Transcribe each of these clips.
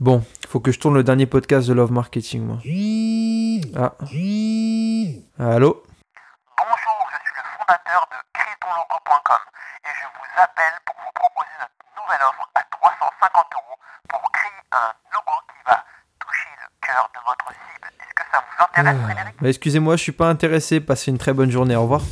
Bon, faut que je tourne le dernier podcast de Love Marketing, moi. Ah. Allô Bonjour, je suis le fondateur de créetonlogo.com et je vous appelle pour vous proposer notre nouvelle offre à 350 euros pour créer un logo qui va toucher le cœur de votre cible. Est-ce que ça vous intéresse, Frédéric? Bah, Excusez-moi, je suis pas intéressé. Passez une très bonne journée. Au revoir.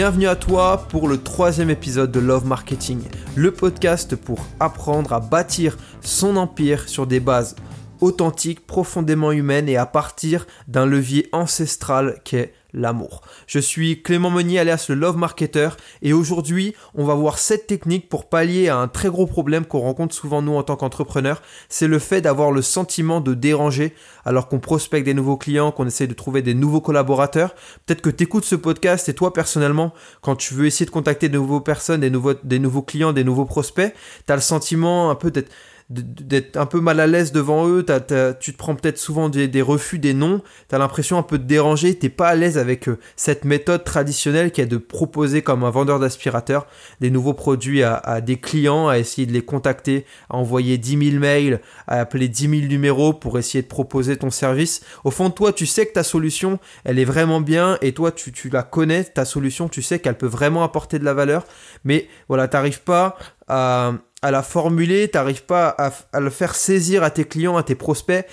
Bienvenue à toi pour le troisième épisode de Love Marketing, le podcast pour apprendre à bâtir son empire sur des bases authentiques, profondément humaines et à partir d'un levier ancestral qu'est l'amour. Je suis Clément Meunier alias le Love Marketer et aujourd'hui on va voir cette technique pour pallier à un très gros problème qu'on rencontre souvent nous en tant qu'entrepreneurs, c'est le fait d'avoir le sentiment de déranger alors qu'on prospecte des nouveaux clients, qu'on essaie de trouver des nouveaux collaborateurs. Peut-être que tu écoutes ce podcast et toi personnellement, quand tu veux essayer de contacter de nouvelles personnes, des nouveaux, des nouveaux clients, des nouveaux prospects, tu as le sentiment un peu d'être d'être un peu mal à l'aise devant eux, t'as- t'as- tu te prends peut-être souvent des, refus, des noms, tu as l'impression un peu de déranger, t'es pas à l'aise avec euh, cette méthode traditionnelle qui est de proposer comme un vendeur d'aspirateur des nouveaux produits à, des clients, à essayer de les contacter, à envoyer 10 000 mails, à appeler 10 000 numéros pour essayer de proposer ton service. Au fond toi, tu sais que ta solution, elle est vraiment bien et toi, tu la connais, ta solution, tu sais qu'elle peut vraiment apporter de la valeur, mais voilà, t'arrives pas à à la formuler, t'arrives pas à, le faire saisir à tes clients, à tes prospects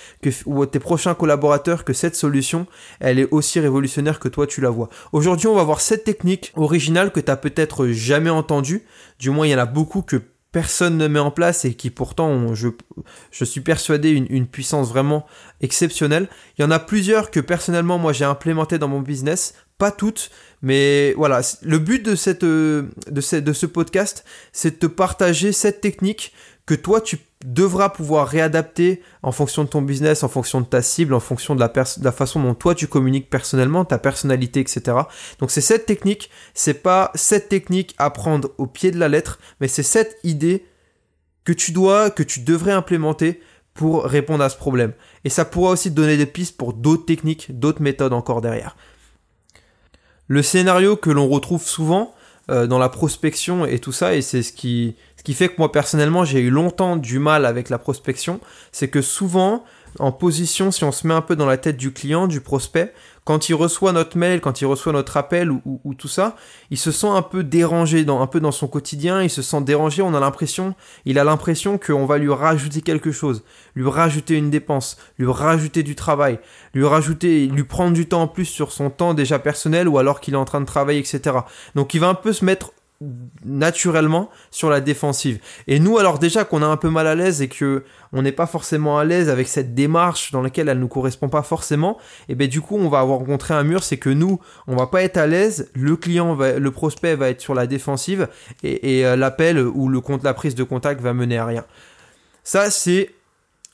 ou à tes prochains collaborateurs que cette solution, elle est aussi révolutionnaire que toi tu la vois. Aujourd'hui, on va voir cette technique originale que tu as peut-être jamais entendue. Du moins, il y en a beaucoup que personne ne met en place et qui pourtant, je suis persuadé, une, une puissance vraiment exceptionnelle. Il y en a plusieurs que personnellement, moi, j'ai implémenté dans mon business. Pas toutes, mais voilà. Le but de, cette, euh, ce, podcast, c'est de te partager cette technique que toi, tu devras pouvoir réadapter en fonction de ton business, en fonction de ta cible, en fonction de la, pers- de la façon dont toi tu communiques personnellement, ta personnalité, etc. Donc c'est cette technique, c'est pas cette technique à prendre au pied de la lettre, mais c'est cette idée que tu dois, que tu devrais implémenter pour répondre à ce problème. Et ça pourra aussi te donner des pistes pour d'autres techniques, d'autres méthodes encore derrière. Le scénario que l'on retrouve souvent euh, dans la prospection et tout ça, et c'est ce qui, ce qui fait que moi personnellement j'ai eu longtemps du mal avec la prospection, c'est que souvent en position, si on se met un peu dans la tête du client, du prospect, quand il reçoit notre mail, quand il reçoit notre appel ou, ou- ou tout ça, il se sent un peu dérangé, dans, un peu dans son quotidien, il se sent dérangé, on a l'impression, il a l'impression qu'on va lui rajouter quelque chose, lui rajouter une dépense, lui rajouter du travail, lui rajouter, lui prendre du temps en plus sur son temps déjà personnel ou alors qu'il est en train de travailler, etc. Donc il va un peu se mettre naturellement sur la défensive. Et nous, alors déjà qu'on a un peu mal à l'aise et que on n'est pas forcément à l'aise avec cette démarche dans laquelle elle nous correspond pas forcément, et ben du coup, on va avoir rencontré un mur, c'est que nous, on va pas être à l'aise, le client, va, le prospect va être sur la défensive et, et, euh, l'appel ou le compte, la prise de contact va mener à rien. Ça, c'est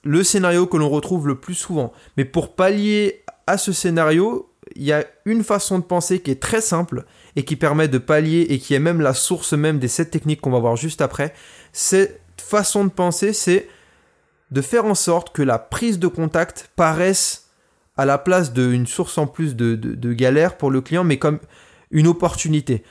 le scénario que l'on retrouve le plus souvent. Mais pour pallier à ce scénario, il y a une façon de penser qui est très simple et qui permet de pallier et qui est même la source même des sept techniques qu'on va voir juste après. Cette façon de penser, c'est de faire en sorte que la prise de contact paraisse à la place d'une source en plus de, de, de galère pour le client, mais comme une opportunité.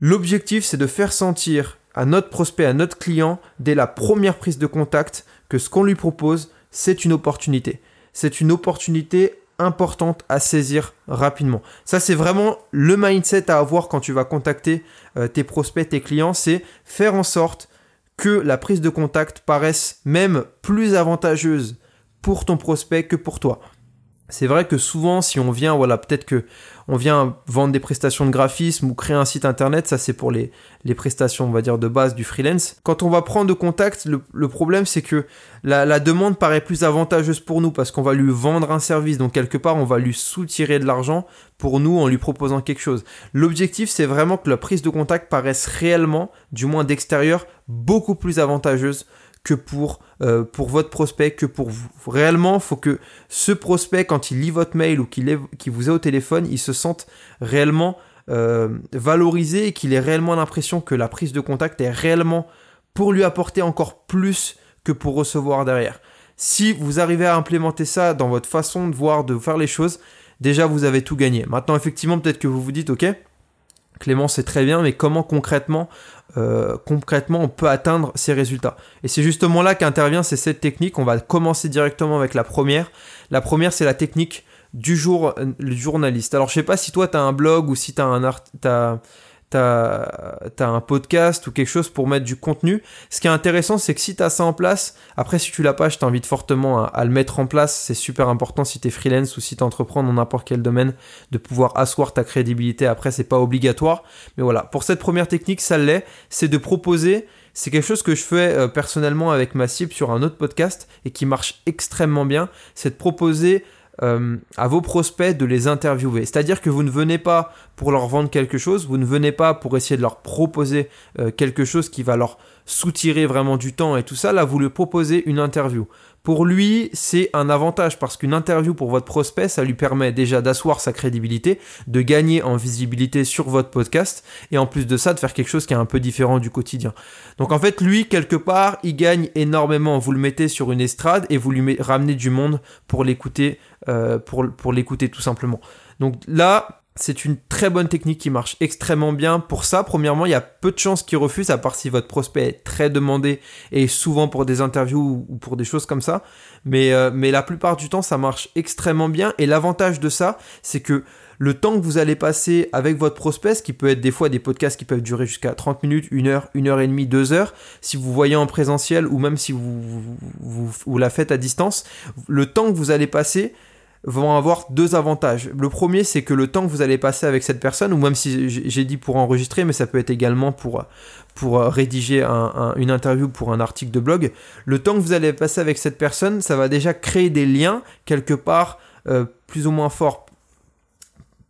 L'objectif, c'est de faire sentir à notre prospect, à notre client, dès la première prise de contact, que ce qu'on lui propose, c'est une opportunité. C'est une opportunité importante à saisir rapidement. Ça, c'est vraiment le mindset à avoir quand tu vas contacter euh, tes prospects, tes clients, c'est faire en sorte que la prise de contact paraisse même plus avantageuse pour ton prospect que pour toi. C'est vrai que souvent, si on vient, voilà, peut-être que on vient vendre des prestations de graphisme ou créer un site internet, ça c'est pour les, les prestations, on va dire, de base du freelance. Quand on va prendre contact, le, le problème c'est que la, la demande paraît plus avantageuse pour nous parce qu'on va lui vendre un service, donc quelque part on va lui soutirer de l'argent pour nous en lui proposant quelque chose. L'objectif c'est vraiment que la prise de contact paraisse réellement, du moins d'extérieur, beaucoup plus avantageuse que pour, euh, pour votre prospect, que pour vous. Réellement, il faut que ce prospect, quand il lit votre mail ou qu'il vous est au téléphone, il se sente réellement euh, valorisé et qu'il ait réellement l'impression que la prise de contact est réellement pour lui apporter encore plus que pour recevoir derrière. Si vous arrivez à implémenter ça dans votre façon de voir, de faire les choses, déjà vous avez tout gagné. Maintenant, effectivement, peut-être que vous vous dites, ok, Clément, c'est très bien, mais comment concrètement, euh, concrètement on peut atteindre ces résultats Et c'est justement là qu'intervient ces sept techniques. On va commencer directement avec la première. La première, c'est la technique du jour, le journaliste. Alors, je sais pas si toi, tu as un blog ou si tu as un art, t'as as un podcast ou quelque chose pour mettre du contenu. Ce qui est intéressant, c'est que si tu as ça en place, après si tu l'as pas, je t'invite fortement à, le mettre en place. C'est super important si tu es freelance ou si tu entreprends dans n'importe quel domaine de pouvoir asseoir ta crédibilité. Après, c'est pas obligatoire. Mais voilà, pour cette première technique, ça l'est. C'est de proposer c'est quelque chose que je fais euh, personnellement avec ma cible sur un autre podcast et qui marche extrêmement bien. C'est de proposer euh, à vos prospects de les interviewer. C'est-à-dire que vous ne venez pas pour leur vendre quelque chose, vous ne venez pas pour essayer de leur proposer euh, quelque chose qui va leur soutirer vraiment du temps et tout ça. Là, vous lui proposez une interview. Pour lui, c'est un avantage parce qu'une interview pour votre prospect, ça lui permet déjà d'asseoir sa crédibilité, de gagner en visibilité sur votre podcast et en plus de ça, de faire quelque chose qui est un peu différent du quotidien. Donc en fait, lui, quelque part, il gagne énormément. Vous le mettez sur une estrade et vous lui ramenez du monde pour l'écouter, euh, pour, pour l'écouter tout simplement. Donc là, c'est une très bonne technique qui marche extrêmement bien. Pour ça, premièrement, il y a peu de chances qu'il refuse, à part si votre prospect est très demandé et souvent pour des interviews ou pour des choses comme ça. Mais, euh, mais la plupart du temps, ça marche extrêmement bien. Et l'avantage de ça, c'est que le temps que vous allez passer avec votre prospect, ce qui peut être des fois des podcasts qui peuvent durer jusqu'à 30 minutes, 1 heure, 1 heure et demie, 2 heures, si vous voyez en présentiel ou même si vous, vous, vous la faites à distance, le temps que vous allez passer, vont avoir deux avantages. Le premier, c'est que le temps que vous allez passer avec cette personne, ou même si j'ai dit pour enregistrer, mais ça peut être également pour, pour rédiger une interview pour un article de blog, le temps que vous allez passer avec cette personne, ça va déjà créer des liens quelque part euh, plus ou moins forts.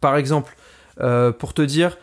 Par exemple, euh, pour te dire,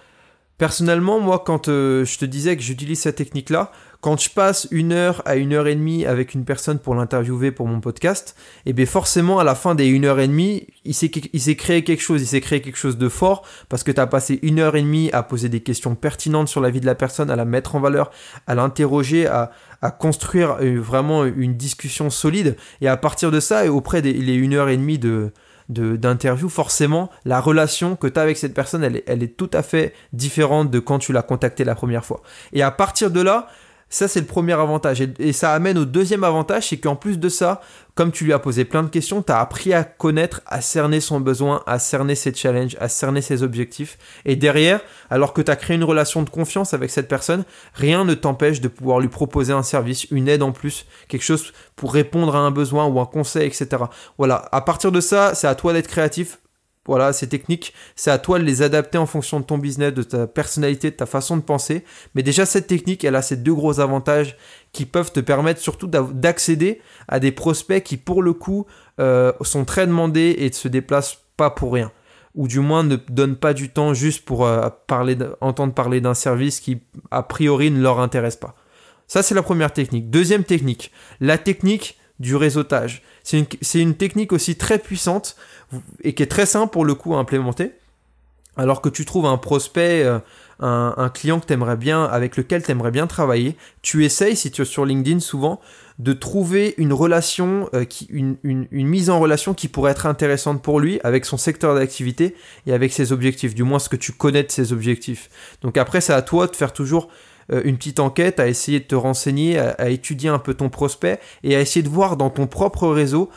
personnellement, moi, quand euh, je te disais que j'utilise cette technique-là, quand je passe une heure à une heure et demie avec une personne pour l'interviewer pour mon podcast, eh bien forcément à la fin des une heure et demie, il s'est, créé quelque chose, il s'est créé quelque chose de fort parce que tu as passé une heure et demie à poser des questions pertinentes sur la vie de la personne, à la mettre en valeur, à l'interroger, à, construire euh, vraiment une discussion solide. Et à partir de ça, et auprès des les une heure et demie de, d'interview, forcément, la relation que tu as avec cette personne, elle elle est tout à fait différente de quand tu l'as contacté la première fois. Et à partir de là, ça, c'est le premier avantage. Et, ça amène au deuxième avantage, c'est qu'en plus de ça, comme tu lui as posé plein de questions, tu as appris à connaître, à cerner son besoin, à cerner ses challenges, à cerner ses objectifs. Et derrière, alors que tu as créé une relation de confiance avec cette personne, rien ne t'empêche de pouvoir lui proposer un service, une aide en plus, quelque chose pour répondre à un besoin ou un conseil, etc. Voilà, à partir de ça, c'est à toi d'être créatif. Voilà, ces techniques, c'est à toi de les adapter en fonction de ton business, de ta personnalité, de ta façon de penser. Mais déjà, cette technique, elle a ces deux gros avantages qui peuvent te permettre surtout d'accéder à des prospects qui, pour le coup, euh, sont très demandés et ne se déplacent pas pour rien. Ou du moins ne donnent pas du temps juste pour euh, entendre parler d'un service qui, a priori, ne leur intéresse pas. Ça, c'est la première technique. Deuxième technique, la technique du réseautage. C'est une, technique aussi très puissante et qui est très simple pour le coup à implémenter. Alors que tu trouves un prospect, euh, un, client que t'aimerais bien, avec lequel tu aimerais bien travailler, tu essayes, si tu es sur LinkedIn souvent, de trouver une relation, euh, qui, une, une, mise en relation qui pourrait être intéressante pour lui, avec son secteur d'activité et avec ses objectifs, du moins ce que tu connais de ses objectifs. Donc après, c'est à toi de faire toujours une petite enquête, à essayer de te renseigner, à, étudier un peu ton prospect et à essayer de voir dans ton propre réseau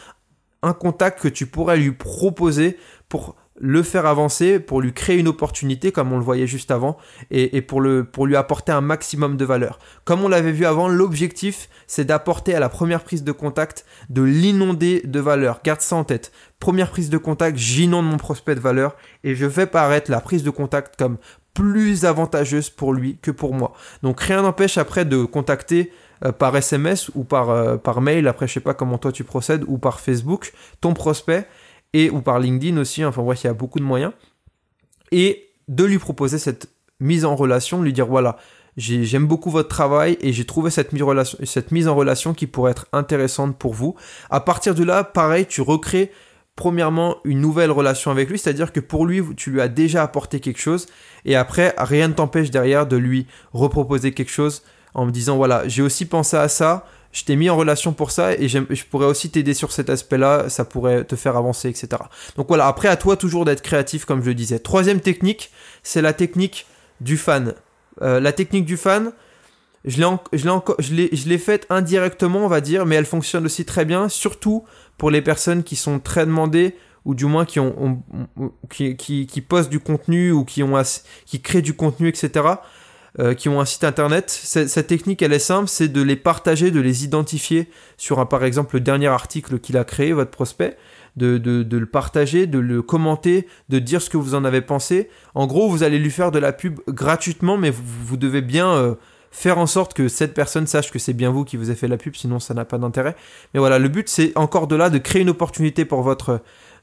un contact que tu pourrais lui proposer pour le faire avancer, pour lui créer une opportunité, comme on le voyait juste avant, et, pour, pour lui apporter un maximum de valeur. Comme on l'avait vu avant, l'objectif, c'est d'apporter à la première prise de contact, de l'inonder de valeur. Garde ça en tête. Première prise de contact, j'inonde mon prospect de valeur, et je fais paraître la prise de contact comme plus avantageuse pour lui que pour moi. Donc rien n'empêche après de contacter euh, par SMS ou par, euh, par mail, après je sais pas comment toi tu procèdes, ou par Facebook, ton prospect, et ou par LinkedIn aussi, enfin bref, il y a beaucoup de moyens, et de lui proposer cette mise en relation, lui dire voilà, j'aime beaucoup votre travail et j'ai trouvé cette cette mise en relation qui pourrait être intéressante pour vous. À partir de là, pareil, tu recrées premièrement une nouvelle relation avec lui, c'est-à-dire que pour lui, tu lui as déjà apporté quelque chose, et après, rien ne t'empêche derrière de lui reproposer quelque chose en me disant, voilà, j'ai aussi pensé à ça, je t'ai mis en relation pour ça et je pourrais aussi t'aider sur cet aspect-là, ça pourrait te faire avancer, etc. Donc voilà, après à toi toujours d'être créatif comme je le disais. Troisième technique, c'est la technique du fan. Euh, la technique du fan, je l'ai faite indirectement, on va dire, mais elle fonctionne aussi très bien, surtout pour les personnes qui sont très demandées ou du moins qui ont, qui, qui, postent du contenu ou qui créent du contenu, etc. euh, qui ont un site internet. Cette, technique, elle est simple, c'est de les partager, de les identifier sur un, par exemple, le dernier article qu'il a créé, votre prospect, de, de, le partager, de le commenter, de dire ce que vous en avez pensé. En gros, vous allez lui faire de la pub gratuitement, mais vous, vous devez bien euh, faire en sorte que cette personne sache que c'est bien vous qui vous avez fait la pub, sinon ça n'a pas d'intérêt. Mais voilà, le but, c'est encore de là de créer une opportunité pour votre,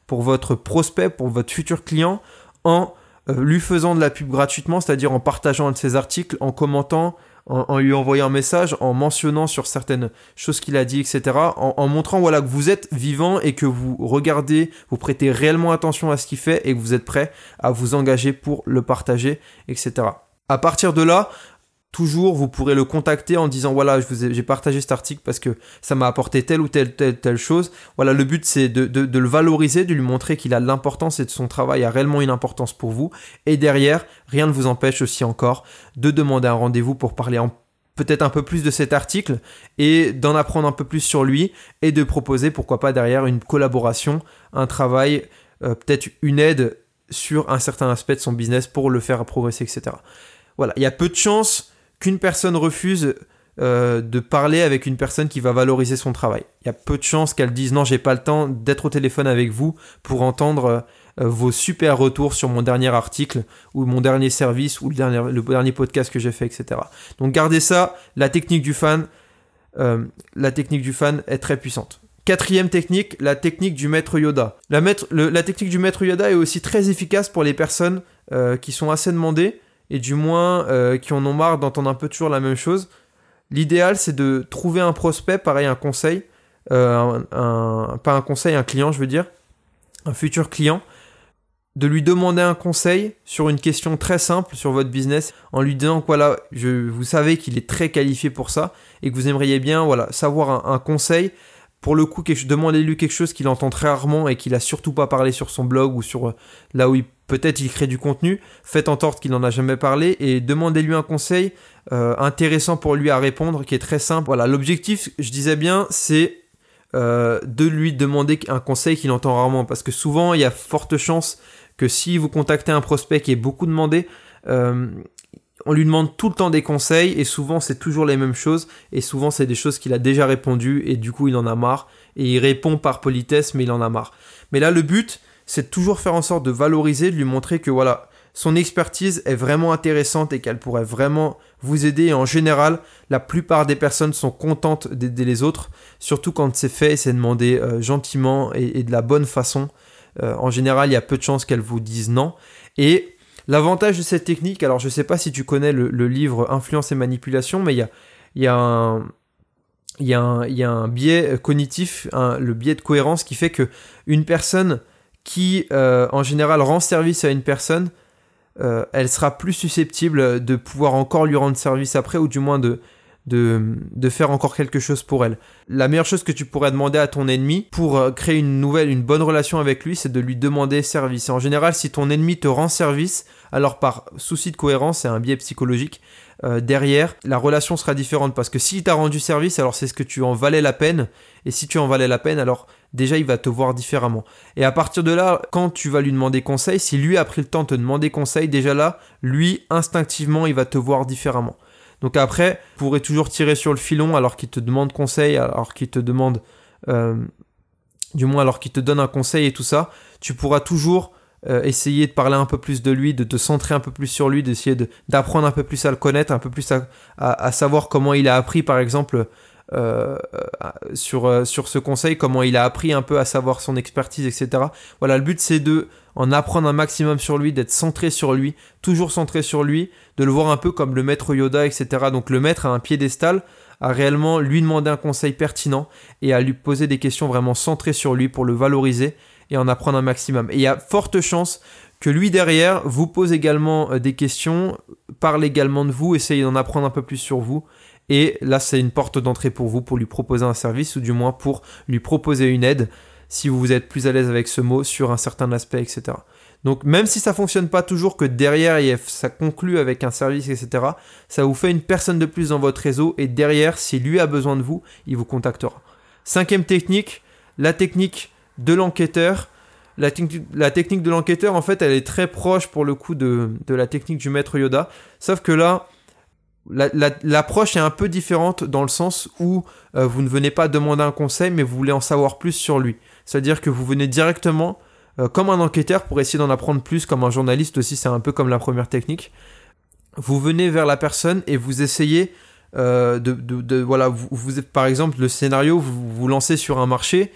pour votre prospect, pour votre futur client, en euh, lui faisant de la pub gratuitement, c'est-à-dire en partageant un de ses articles, en commentant, en, lui envoyant un message, en mentionnant sur certaines choses qu'il a dit, etc. En, en montrant voilà que vous êtes vivant et que vous regardez, vous prêtez réellement attention à ce qu'il fait et que vous êtes prêt à vous engager pour le partager, etc. À partir de là, toujours vous pourrez le contacter en disant voilà j'ai partagé cet article parce que ça m'a apporté telle ou telle telle telle chose. Voilà le but c'est de, le valoriser de lui montrer qu'il a de l'importance et de son travail a réellement une importance pour vous. Et derrière rien ne vous empêche aussi encore de demander un rendez-vous pour parler peut-être un peu plus de cet article et d'en apprendre un peu plus sur lui et de proposer pourquoi pas derrière une collaboration un travail euh, peut-être une aide sur un certain aspect de son business pour le faire progresser etc voilà il y a peu de chances qu'une personne refuse euh, de parler avec une personne qui va valoriser son travail. Il y a peu de chances qu'elle dise non, j'ai pas le temps d'être au téléphone avec vous pour entendre euh, vos super retours sur mon dernier article ou mon dernier service ou le dernier, le dernier podcast que j'ai fait, etc. Donc gardez ça, la technique du fan, euh, la technique du fan est très puissante. Quatrième technique, la technique du maître Yoda. La, technique du maître Yoda est aussi très efficace pour les personnes qui sont assez demandées et du moins euh, qui en ont marre d'entendre un peu toujours la même chose. L'idéal, c'est de trouver un prospect, pareil, un conseil, euh, pas un conseil, un client, je veux dire, un futur client, de lui demander un conseil sur une question très simple sur votre business, en lui disant voilà, je, vous savez qu'il est très qualifié pour ça et que vous aimeriez bien, voilà, savoir un, conseil. Pour le coup, demandez-lui quelque chose qu'il entend très rarement et qu'il a surtout pas parlé sur son blog ou sur euh, là où il peut-être il crée du contenu. Faites en sorte qu'il n'en a jamais parlé et demandez-lui un conseil euh, intéressant pour lui à répondre, qui est très simple. Voilà, l'objectif, je disais bien, c'est euh, de lui demander un conseil qu'il entend rarement, parce que souvent, il y a forte chance que si vous contactez un prospect qui est beaucoup demandé, euh, on lui demande tout le temps des conseils, et souvent, c'est toujours les mêmes choses, et souvent, c'est des choses qu'il a déjà répondu, et du coup, il en a marre, et il répond par politesse, mais il en a marre. Mais là, le but, c'est toujours faire en sorte de valoriser, de lui montrer que voilà, son expertise est vraiment intéressante et qu'elle pourrait vraiment vous aider. Et en général, la plupart des personnes sont contentes d'aider les autres, surtout quand c'est fait et c'est demandé euh, gentiment et, de la bonne façon. Euh, en général, il y a peu de chances qu'elles vous disent non. Et l'avantage de cette technique, alors je ne sais pas si tu connais le, livre Influence et manipulation, mais il y a, un biais cognitif, le biais de cohérence qui fait que une personne qui, euh, en général, rend service à une personne, euh, elle sera plus susceptible de pouvoir encore lui rendre service après, ou du moins de, faire encore quelque chose pour elle. La meilleure chose que tu pourrais demander à ton ennemi pour euh, créer une nouvelle, une bonne relation avec lui, c'est de lui demander service. Et en général, si ton ennemi te rend service, alors par souci de cohérence, c'est un biais psychologique, derrière, la relation sera différente parce que s'il t'a rendu service, alors c'est ce que tu en valais la peine, et si tu en valais la peine, alors déjà il va te voir différemment. Et à partir de là, quand tu vas lui demander conseil, si lui a pris le temps de te demander conseil, déjà là, lui, instinctivement, il va te voir différemment. Donc après, vous pourrez toujours tirer sur le filon alors qu'il te demande conseil, alors qu'il te demande, euh, du moins alors qu'il te donne un conseil et tout ça, tu pourras toujours euh, essayer de parler un peu plus de lui, de te centrer un peu plus sur lui, d'essayer de- d'apprendre un peu plus à le connaître, un peu plus à savoir comment il a appris, par exemple, euh, euh, sur, euh, sur ce conseil, comment il a appris un peu à savoir son expertise, etc. Voilà, le but c'est de en apprendre un maximum sur lui, d'être centré sur lui, toujours centré sur lui, de le voir un peu comme le maître Yoda, etc. Donc le maître à un piédestal, à réellement lui demander un conseil pertinent et à lui poser des questions vraiment centrées sur lui pour le valoriser et en apprendre un maximum. Et il y a forte chance que lui derrière vous pose également des questions, parle également de vous, essaye d'en apprendre un peu plus sur vous Et là, c'est une porte d'entrée pour vous, pour lui proposer un service, ou du moins pour lui proposer une aide, si vous êtes plus à l'aise avec ce mot, sur un certain aspect, etc. Donc même si ça fonctionne pas toujours, que derrière ça conclut avec un service, etc., ça vous fait une personne de plus dans votre réseau, et derrière, si lui a besoin de vous, il vous contactera. Cinquième technique, la technique de l'enquêteur. La, technique de l'enquêteur, en fait, elle est très proche pour le coup de, la technique du maître Yoda. Sauf que là, l'approche est un peu différente dans le sens où euh, vous ne venez pas demander un conseil, mais vous voulez en savoir plus sur lui. C'est-à-dire que vous venez directement euh, comme un enquêteur pour essayer d'en apprendre plus, comme un journaliste aussi, c'est un peu comme la première technique. Vous venez vers la personne et vous essayez euh, de, voilà, vous, êtes par exemple le scénario, vous vous lancez sur un marché,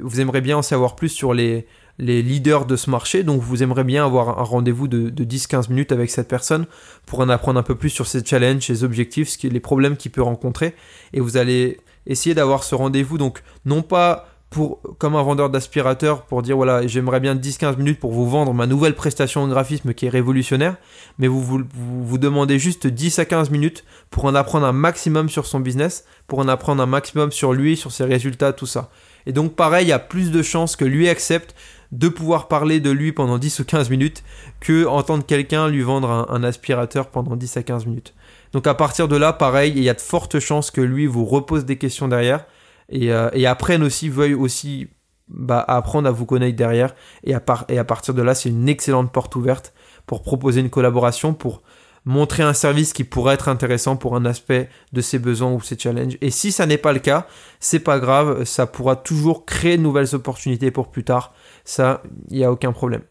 vous aimeriez bien en savoir plus sur les, les leaders de ce marché, donc vous aimeriez bien avoir un rendez-vous de, 10-15 minutes avec cette personne pour en apprendre un peu plus sur ses challenges, ses objectifs, les problèmes qu'il peut rencontrer, et vous allez essayer d'avoir ce rendez-vous, donc non pas pour, comme un vendeur d'aspirateur pour dire voilà j'aimerais bien 10-15 minutes pour vous vendre ma nouvelle prestation en graphisme qui est révolutionnaire mais vous vous, vous demandez juste 10 à 15 minutes pour en apprendre un maximum sur son business pour en apprendre un maximum sur lui sur ses résultats tout ça. Et donc pareil il y a plus de chances que lui accepte de pouvoir parler de lui pendant 10 ou 15 minutes que entendre quelqu'un lui vendre un, aspirateur pendant 10 à 15 minutes donc à partir de là pareil il y a de fortes chances que lui vous repose des questions derrière et, euh, et apprennent aussi, veuillent aussi bah, apprendre à vous connaître derrière. Et à, et à partir de là, c'est une excellente porte ouverte pour proposer une collaboration, pour montrer un service qui pourrait être intéressant pour un aspect de ses besoins ou ses challenges. Et si ça n'est pas le cas, c'est pas grave, ça pourra toujours créer de nouvelles opportunités pour plus tard. Ça, il n'y a aucun problème.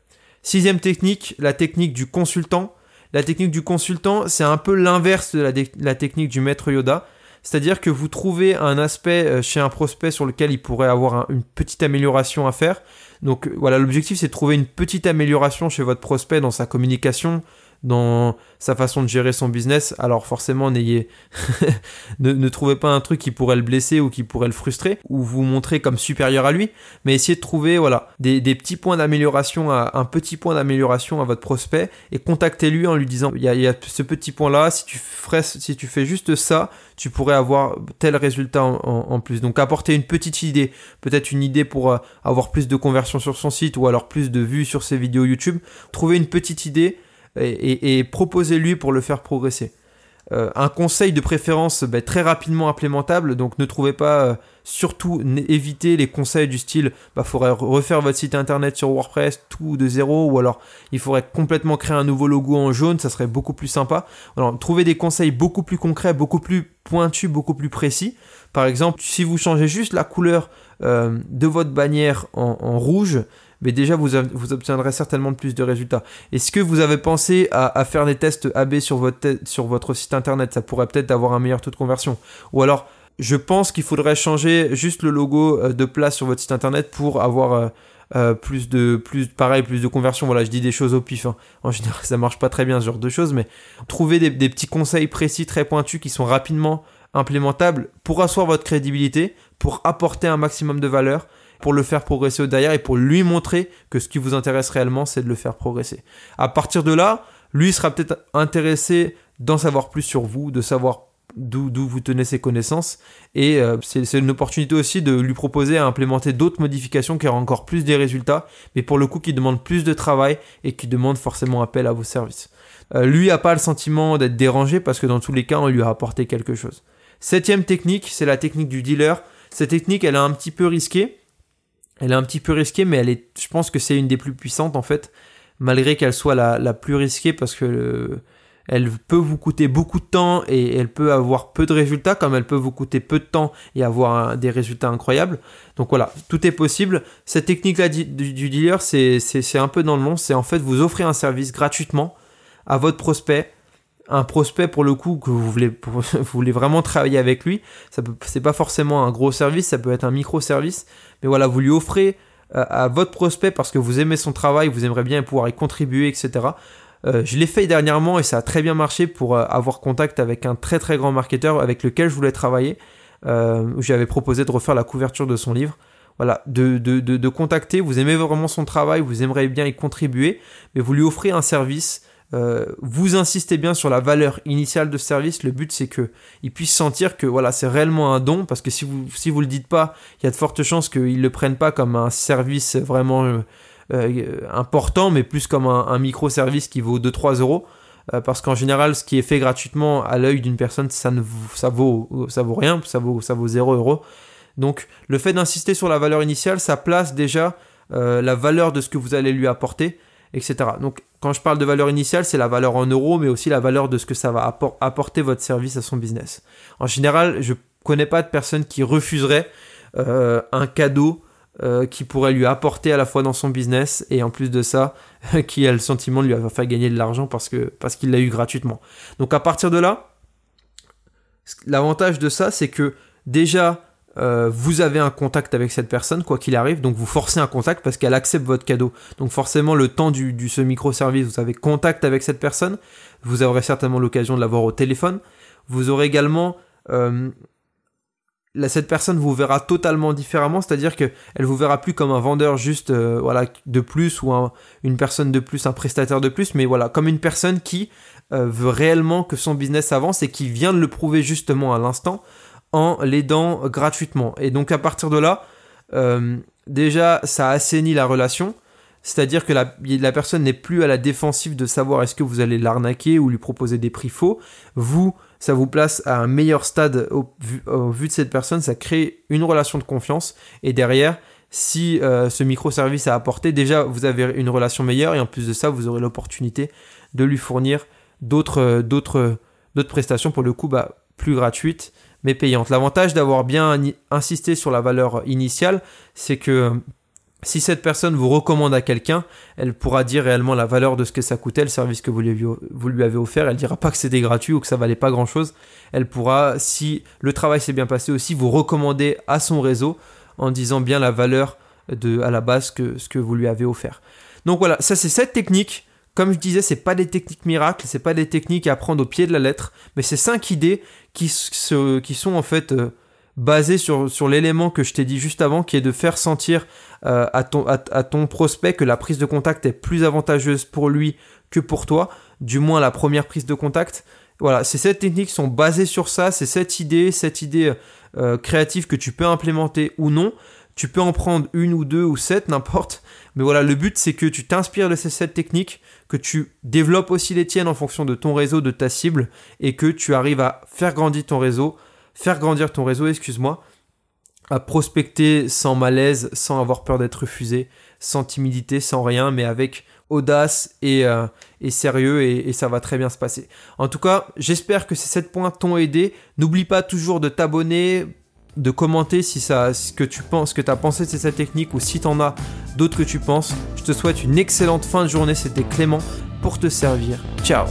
Sixième technique, la technique du consultant. La technique du consultant, c'est un peu l'inverse de la, technique du maître Yoda. C'est-à-dire que vous trouvez un aspect euh, chez un prospect sur lequel il pourrait avoir une petite amélioration à faire. Donc voilà, l'objectif c'est de trouver une petite amélioration chez votre prospect dans sa communication, dans sa façon de gérer son business, alors forcément n'ayez ne, trouvez pas un truc qui pourrait le blesser ou qui pourrait le frustrer ou vous montrer comme supérieur à lui, mais essayez de trouver voilà des, petits points d'amélioration, un petit point d'amélioration à votre prospect et contactez-lui en lui disant il y, a, ce petit point là, si tu ferais, si tu fais juste ça, tu pourrais avoir tel résultat en, plus. Donc apporter une petite idée, peut-être une idée pour euh, avoir plus de conversions sur son site ou alors plus de vues sur ses vidéos YouTube. Trouver une petite idée et, proposez-lui pour le faire progresser. Euh, un conseil de préférence bah, très rapidement implémentable, donc ne trouvez pas, euh, surtout évitez les conseils du style, bah faudrait refaire votre site internet sur WordPress tout de zéro, ou alors il faudrait complètement créer un nouveau logo en jaune, ça serait beaucoup plus sympa. Trouvez des conseils beaucoup plus concrets, beaucoup plus pointus, beaucoup plus précis. Par exemple, si vous changez juste la couleur euh, de votre bannière en rouge, mais déjà vous, obtiendrez certainement plus de résultats. Est-ce que vous avez pensé à, faire des tests AB sur votre, site internet? Ça pourrait peut-être avoir un meilleur taux de conversion. Ou alors, je pense qu'il faudrait changer juste le logo euh, de place sur votre site internet pour avoir euh, euh, plus de plus de conversion voilà je dis des choses au pif hein. en général ça marche pas très bien ce genre de choses mais trouver des, petits conseils précis très pointus qui sont rapidement implémentables pour asseoir votre crédibilité pour apporter un maximum de valeur pour le faire progresser derrière et pour lui montrer que ce qui vous intéresse réellement, c'est de le faire progresser. À partir de là, lui sera peut-être intéressé d'en savoir plus sur vous, de savoir d'où vous tenez ses connaissances. Et euh, c'est une opportunité aussi de lui proposer à implémenter d'autres modifications qui auront encore plus des résultats, mais pour le coup qui demandent plus de travail et qui demandent forcément appel à vos services. Euh, lui a pas le sentiment d'être dérangé parce que dans tous les cas, on lui a apporté quelque chose. Septième technique, c'est la technique du dealer. Cette technique, elle est un petit peu risquée elle est un petit peu risquée, mais elle est, je pense que c'est une des plus puissantes en fait, malgré qu'elle soit la, plus risquée parce que elle peut vous coûter beaucoup de temps et elle peut avoir peu de résultats, comme elle peut vous coûter peu de temps et avoir des résultats incroyables. Donc voilà, tout est possible. Cette technique-là du, dealer, c'est un peu dans le nom. C'est en fait vous offrir un service gratuitement à votre prospect un prospect pour le coup que vous voulez, vraiment travailler avec lui, c'est pas forcément un gros service, ça peut être un micro service, mais voilà, vous lui offrez euh, à votre prospect parce que vous aimez son travail, vous aimeriez bien pouvoir y contribuer, etc. Euh, je l'ai fait dernièrement et ça a très bien marché pour euh, avoir contact avec un très très grand marketeur avec lequel je voulais travailler. j'avais proposé de refaire la couverture de son livre. Voilà, de, de, de, de, contacter, vous aimez vraiment son travail, vous aimeriez bien y contribuer, mais vous lui offrez un service euh, vous insistez bien sur la valeur initiale de service. Le but, c'est que ils puissent sentir que voilà, c'est réellement un don, parce que si vous si vous le dites pas, il y a de fortes chances qu'ils le prennent pas comme un service vraiment euh, euh, important, mais plus comme un, micro-service qui vaut 2-3 euros. parce qu'en général, ce qui est fait gratuitement à l'œil d'une personne, ça ne ça vaut ça vaut rien, ça vaut ça vaut 0 euros. Donc, le fait d'insister sur la valeur initiale, ça place déjà la valeur de ce que vous allez lui apporter etc. Donc quand je parle de valeur initiale, c'est la valeur en euros, mais aussi la valeur de ce que ça va apporter votre service à son business. En général, je connais pas de personne qui refuserait euh, un cadeau euh, qui pourrait lui apporter à la fois dans son business et en plus de ça, qui a le sentiment de lui avoir fait gagner de l'argent parce parce qu'il l'a eu gratuitement. Donc à partir de là, l'avantage de ça, c'est que déjà euh, vous avez un contact avec cette personne, quoi qu'il arrive, donc vous forcez un contact parce qu'elle accepte votre cadeau. Donc forcément, le temps du, ce microservice, vous avez contact avec cette personne, vous aurez certainement l'occasion de l'avoir au téléphone. Vous aurez également... Euh, cette personne vous verra totalement différemment, c'est-à-dire qu'elle vous verra plus comme un vendeur juste euh, voilà de plus ou une personne de plus, un prestataire de plus, mais voilà comme une personne qui veut réellement que son business avance et qui vient de le prouver justement à l'instant en l'aidant gratuitement. Et donc à partir de là, euh, déjà, ça assainit la relation. C'est-à-dire que la, la personne n'est plus à la défensive de savoir est-ce que vous allez l'arnaquer ou lui proposer des prix faux. Vous, ça vous place à un meilleur stade au, vu de cette personne, ça crée une relation de confiance. Et derrière, si euh, ce microservice a apporté, déjà vous avez une relation meilleure et en plus de ça, vous aurez l'opportunité de lui fournir d'autres, d'autres, d'autres prestations pour le coup bah, plus gratuites mais payante. L'avantage d'avoir bien insisté sur la valeur initiale, c'est que euh, si cette personne vous recommande à quelqu'un, elle pourra dire réellement la valeur de ce que ça coûtait, le service que vous lui, avez offert. Elle dira pas que c'était gratuit ou que ça valait pas grand chose. Elle pourra, si le travail s'est bien passé aussi, vous recommander à son réseau en disant bien la valeur à la base que ce que vous lui avez offert. Donc voilà, ça c'est cette technique comme je disais, c'est pas des techniques miracles, c'est pas des techniques à apprendre au pied de la lettre, mais c'est cinq idées qui, sont en fait euh, basées sur, l'élément que je t'ai dit juste avant, qui est de faire sentir euh, à, ton, prospect que la prise de contact est plus avantageuse pour lui que pour toi, du moins la première prise de contact. Voilà, ces sept techniques sont basées sur ça, c'est cette idée, cette idée euh, créative que tu peux implémenter ou non. Tu peux en prendre une ou deux ou sept, n'importe. Mais voilà, le but c'est que tu t'inspires de ces sept techniques, que tu développes aussi les tiennes en fonction de ton réseau, de ta cible, et que tu arrives à faire grandir ton réseau, faire grandir ton réseau, excuse-moi, à prospecter sans malaise, sans avoir peur d'être refusé, sans timidité, sans rien, mais avec audace et, euh, sérieux et, ça va très bien se passer. En tout cas, j'espère que ces 7 points t'ont aidé. N'oublie pas toujours de t'abonner, de commenter si ça, ce que tu penses, ce que tu as pensé de cette technique ou si tu en as d'autres que tu penses. Je te souhaite une excellente fin de journée. C'était Clément pour te servir. Ciao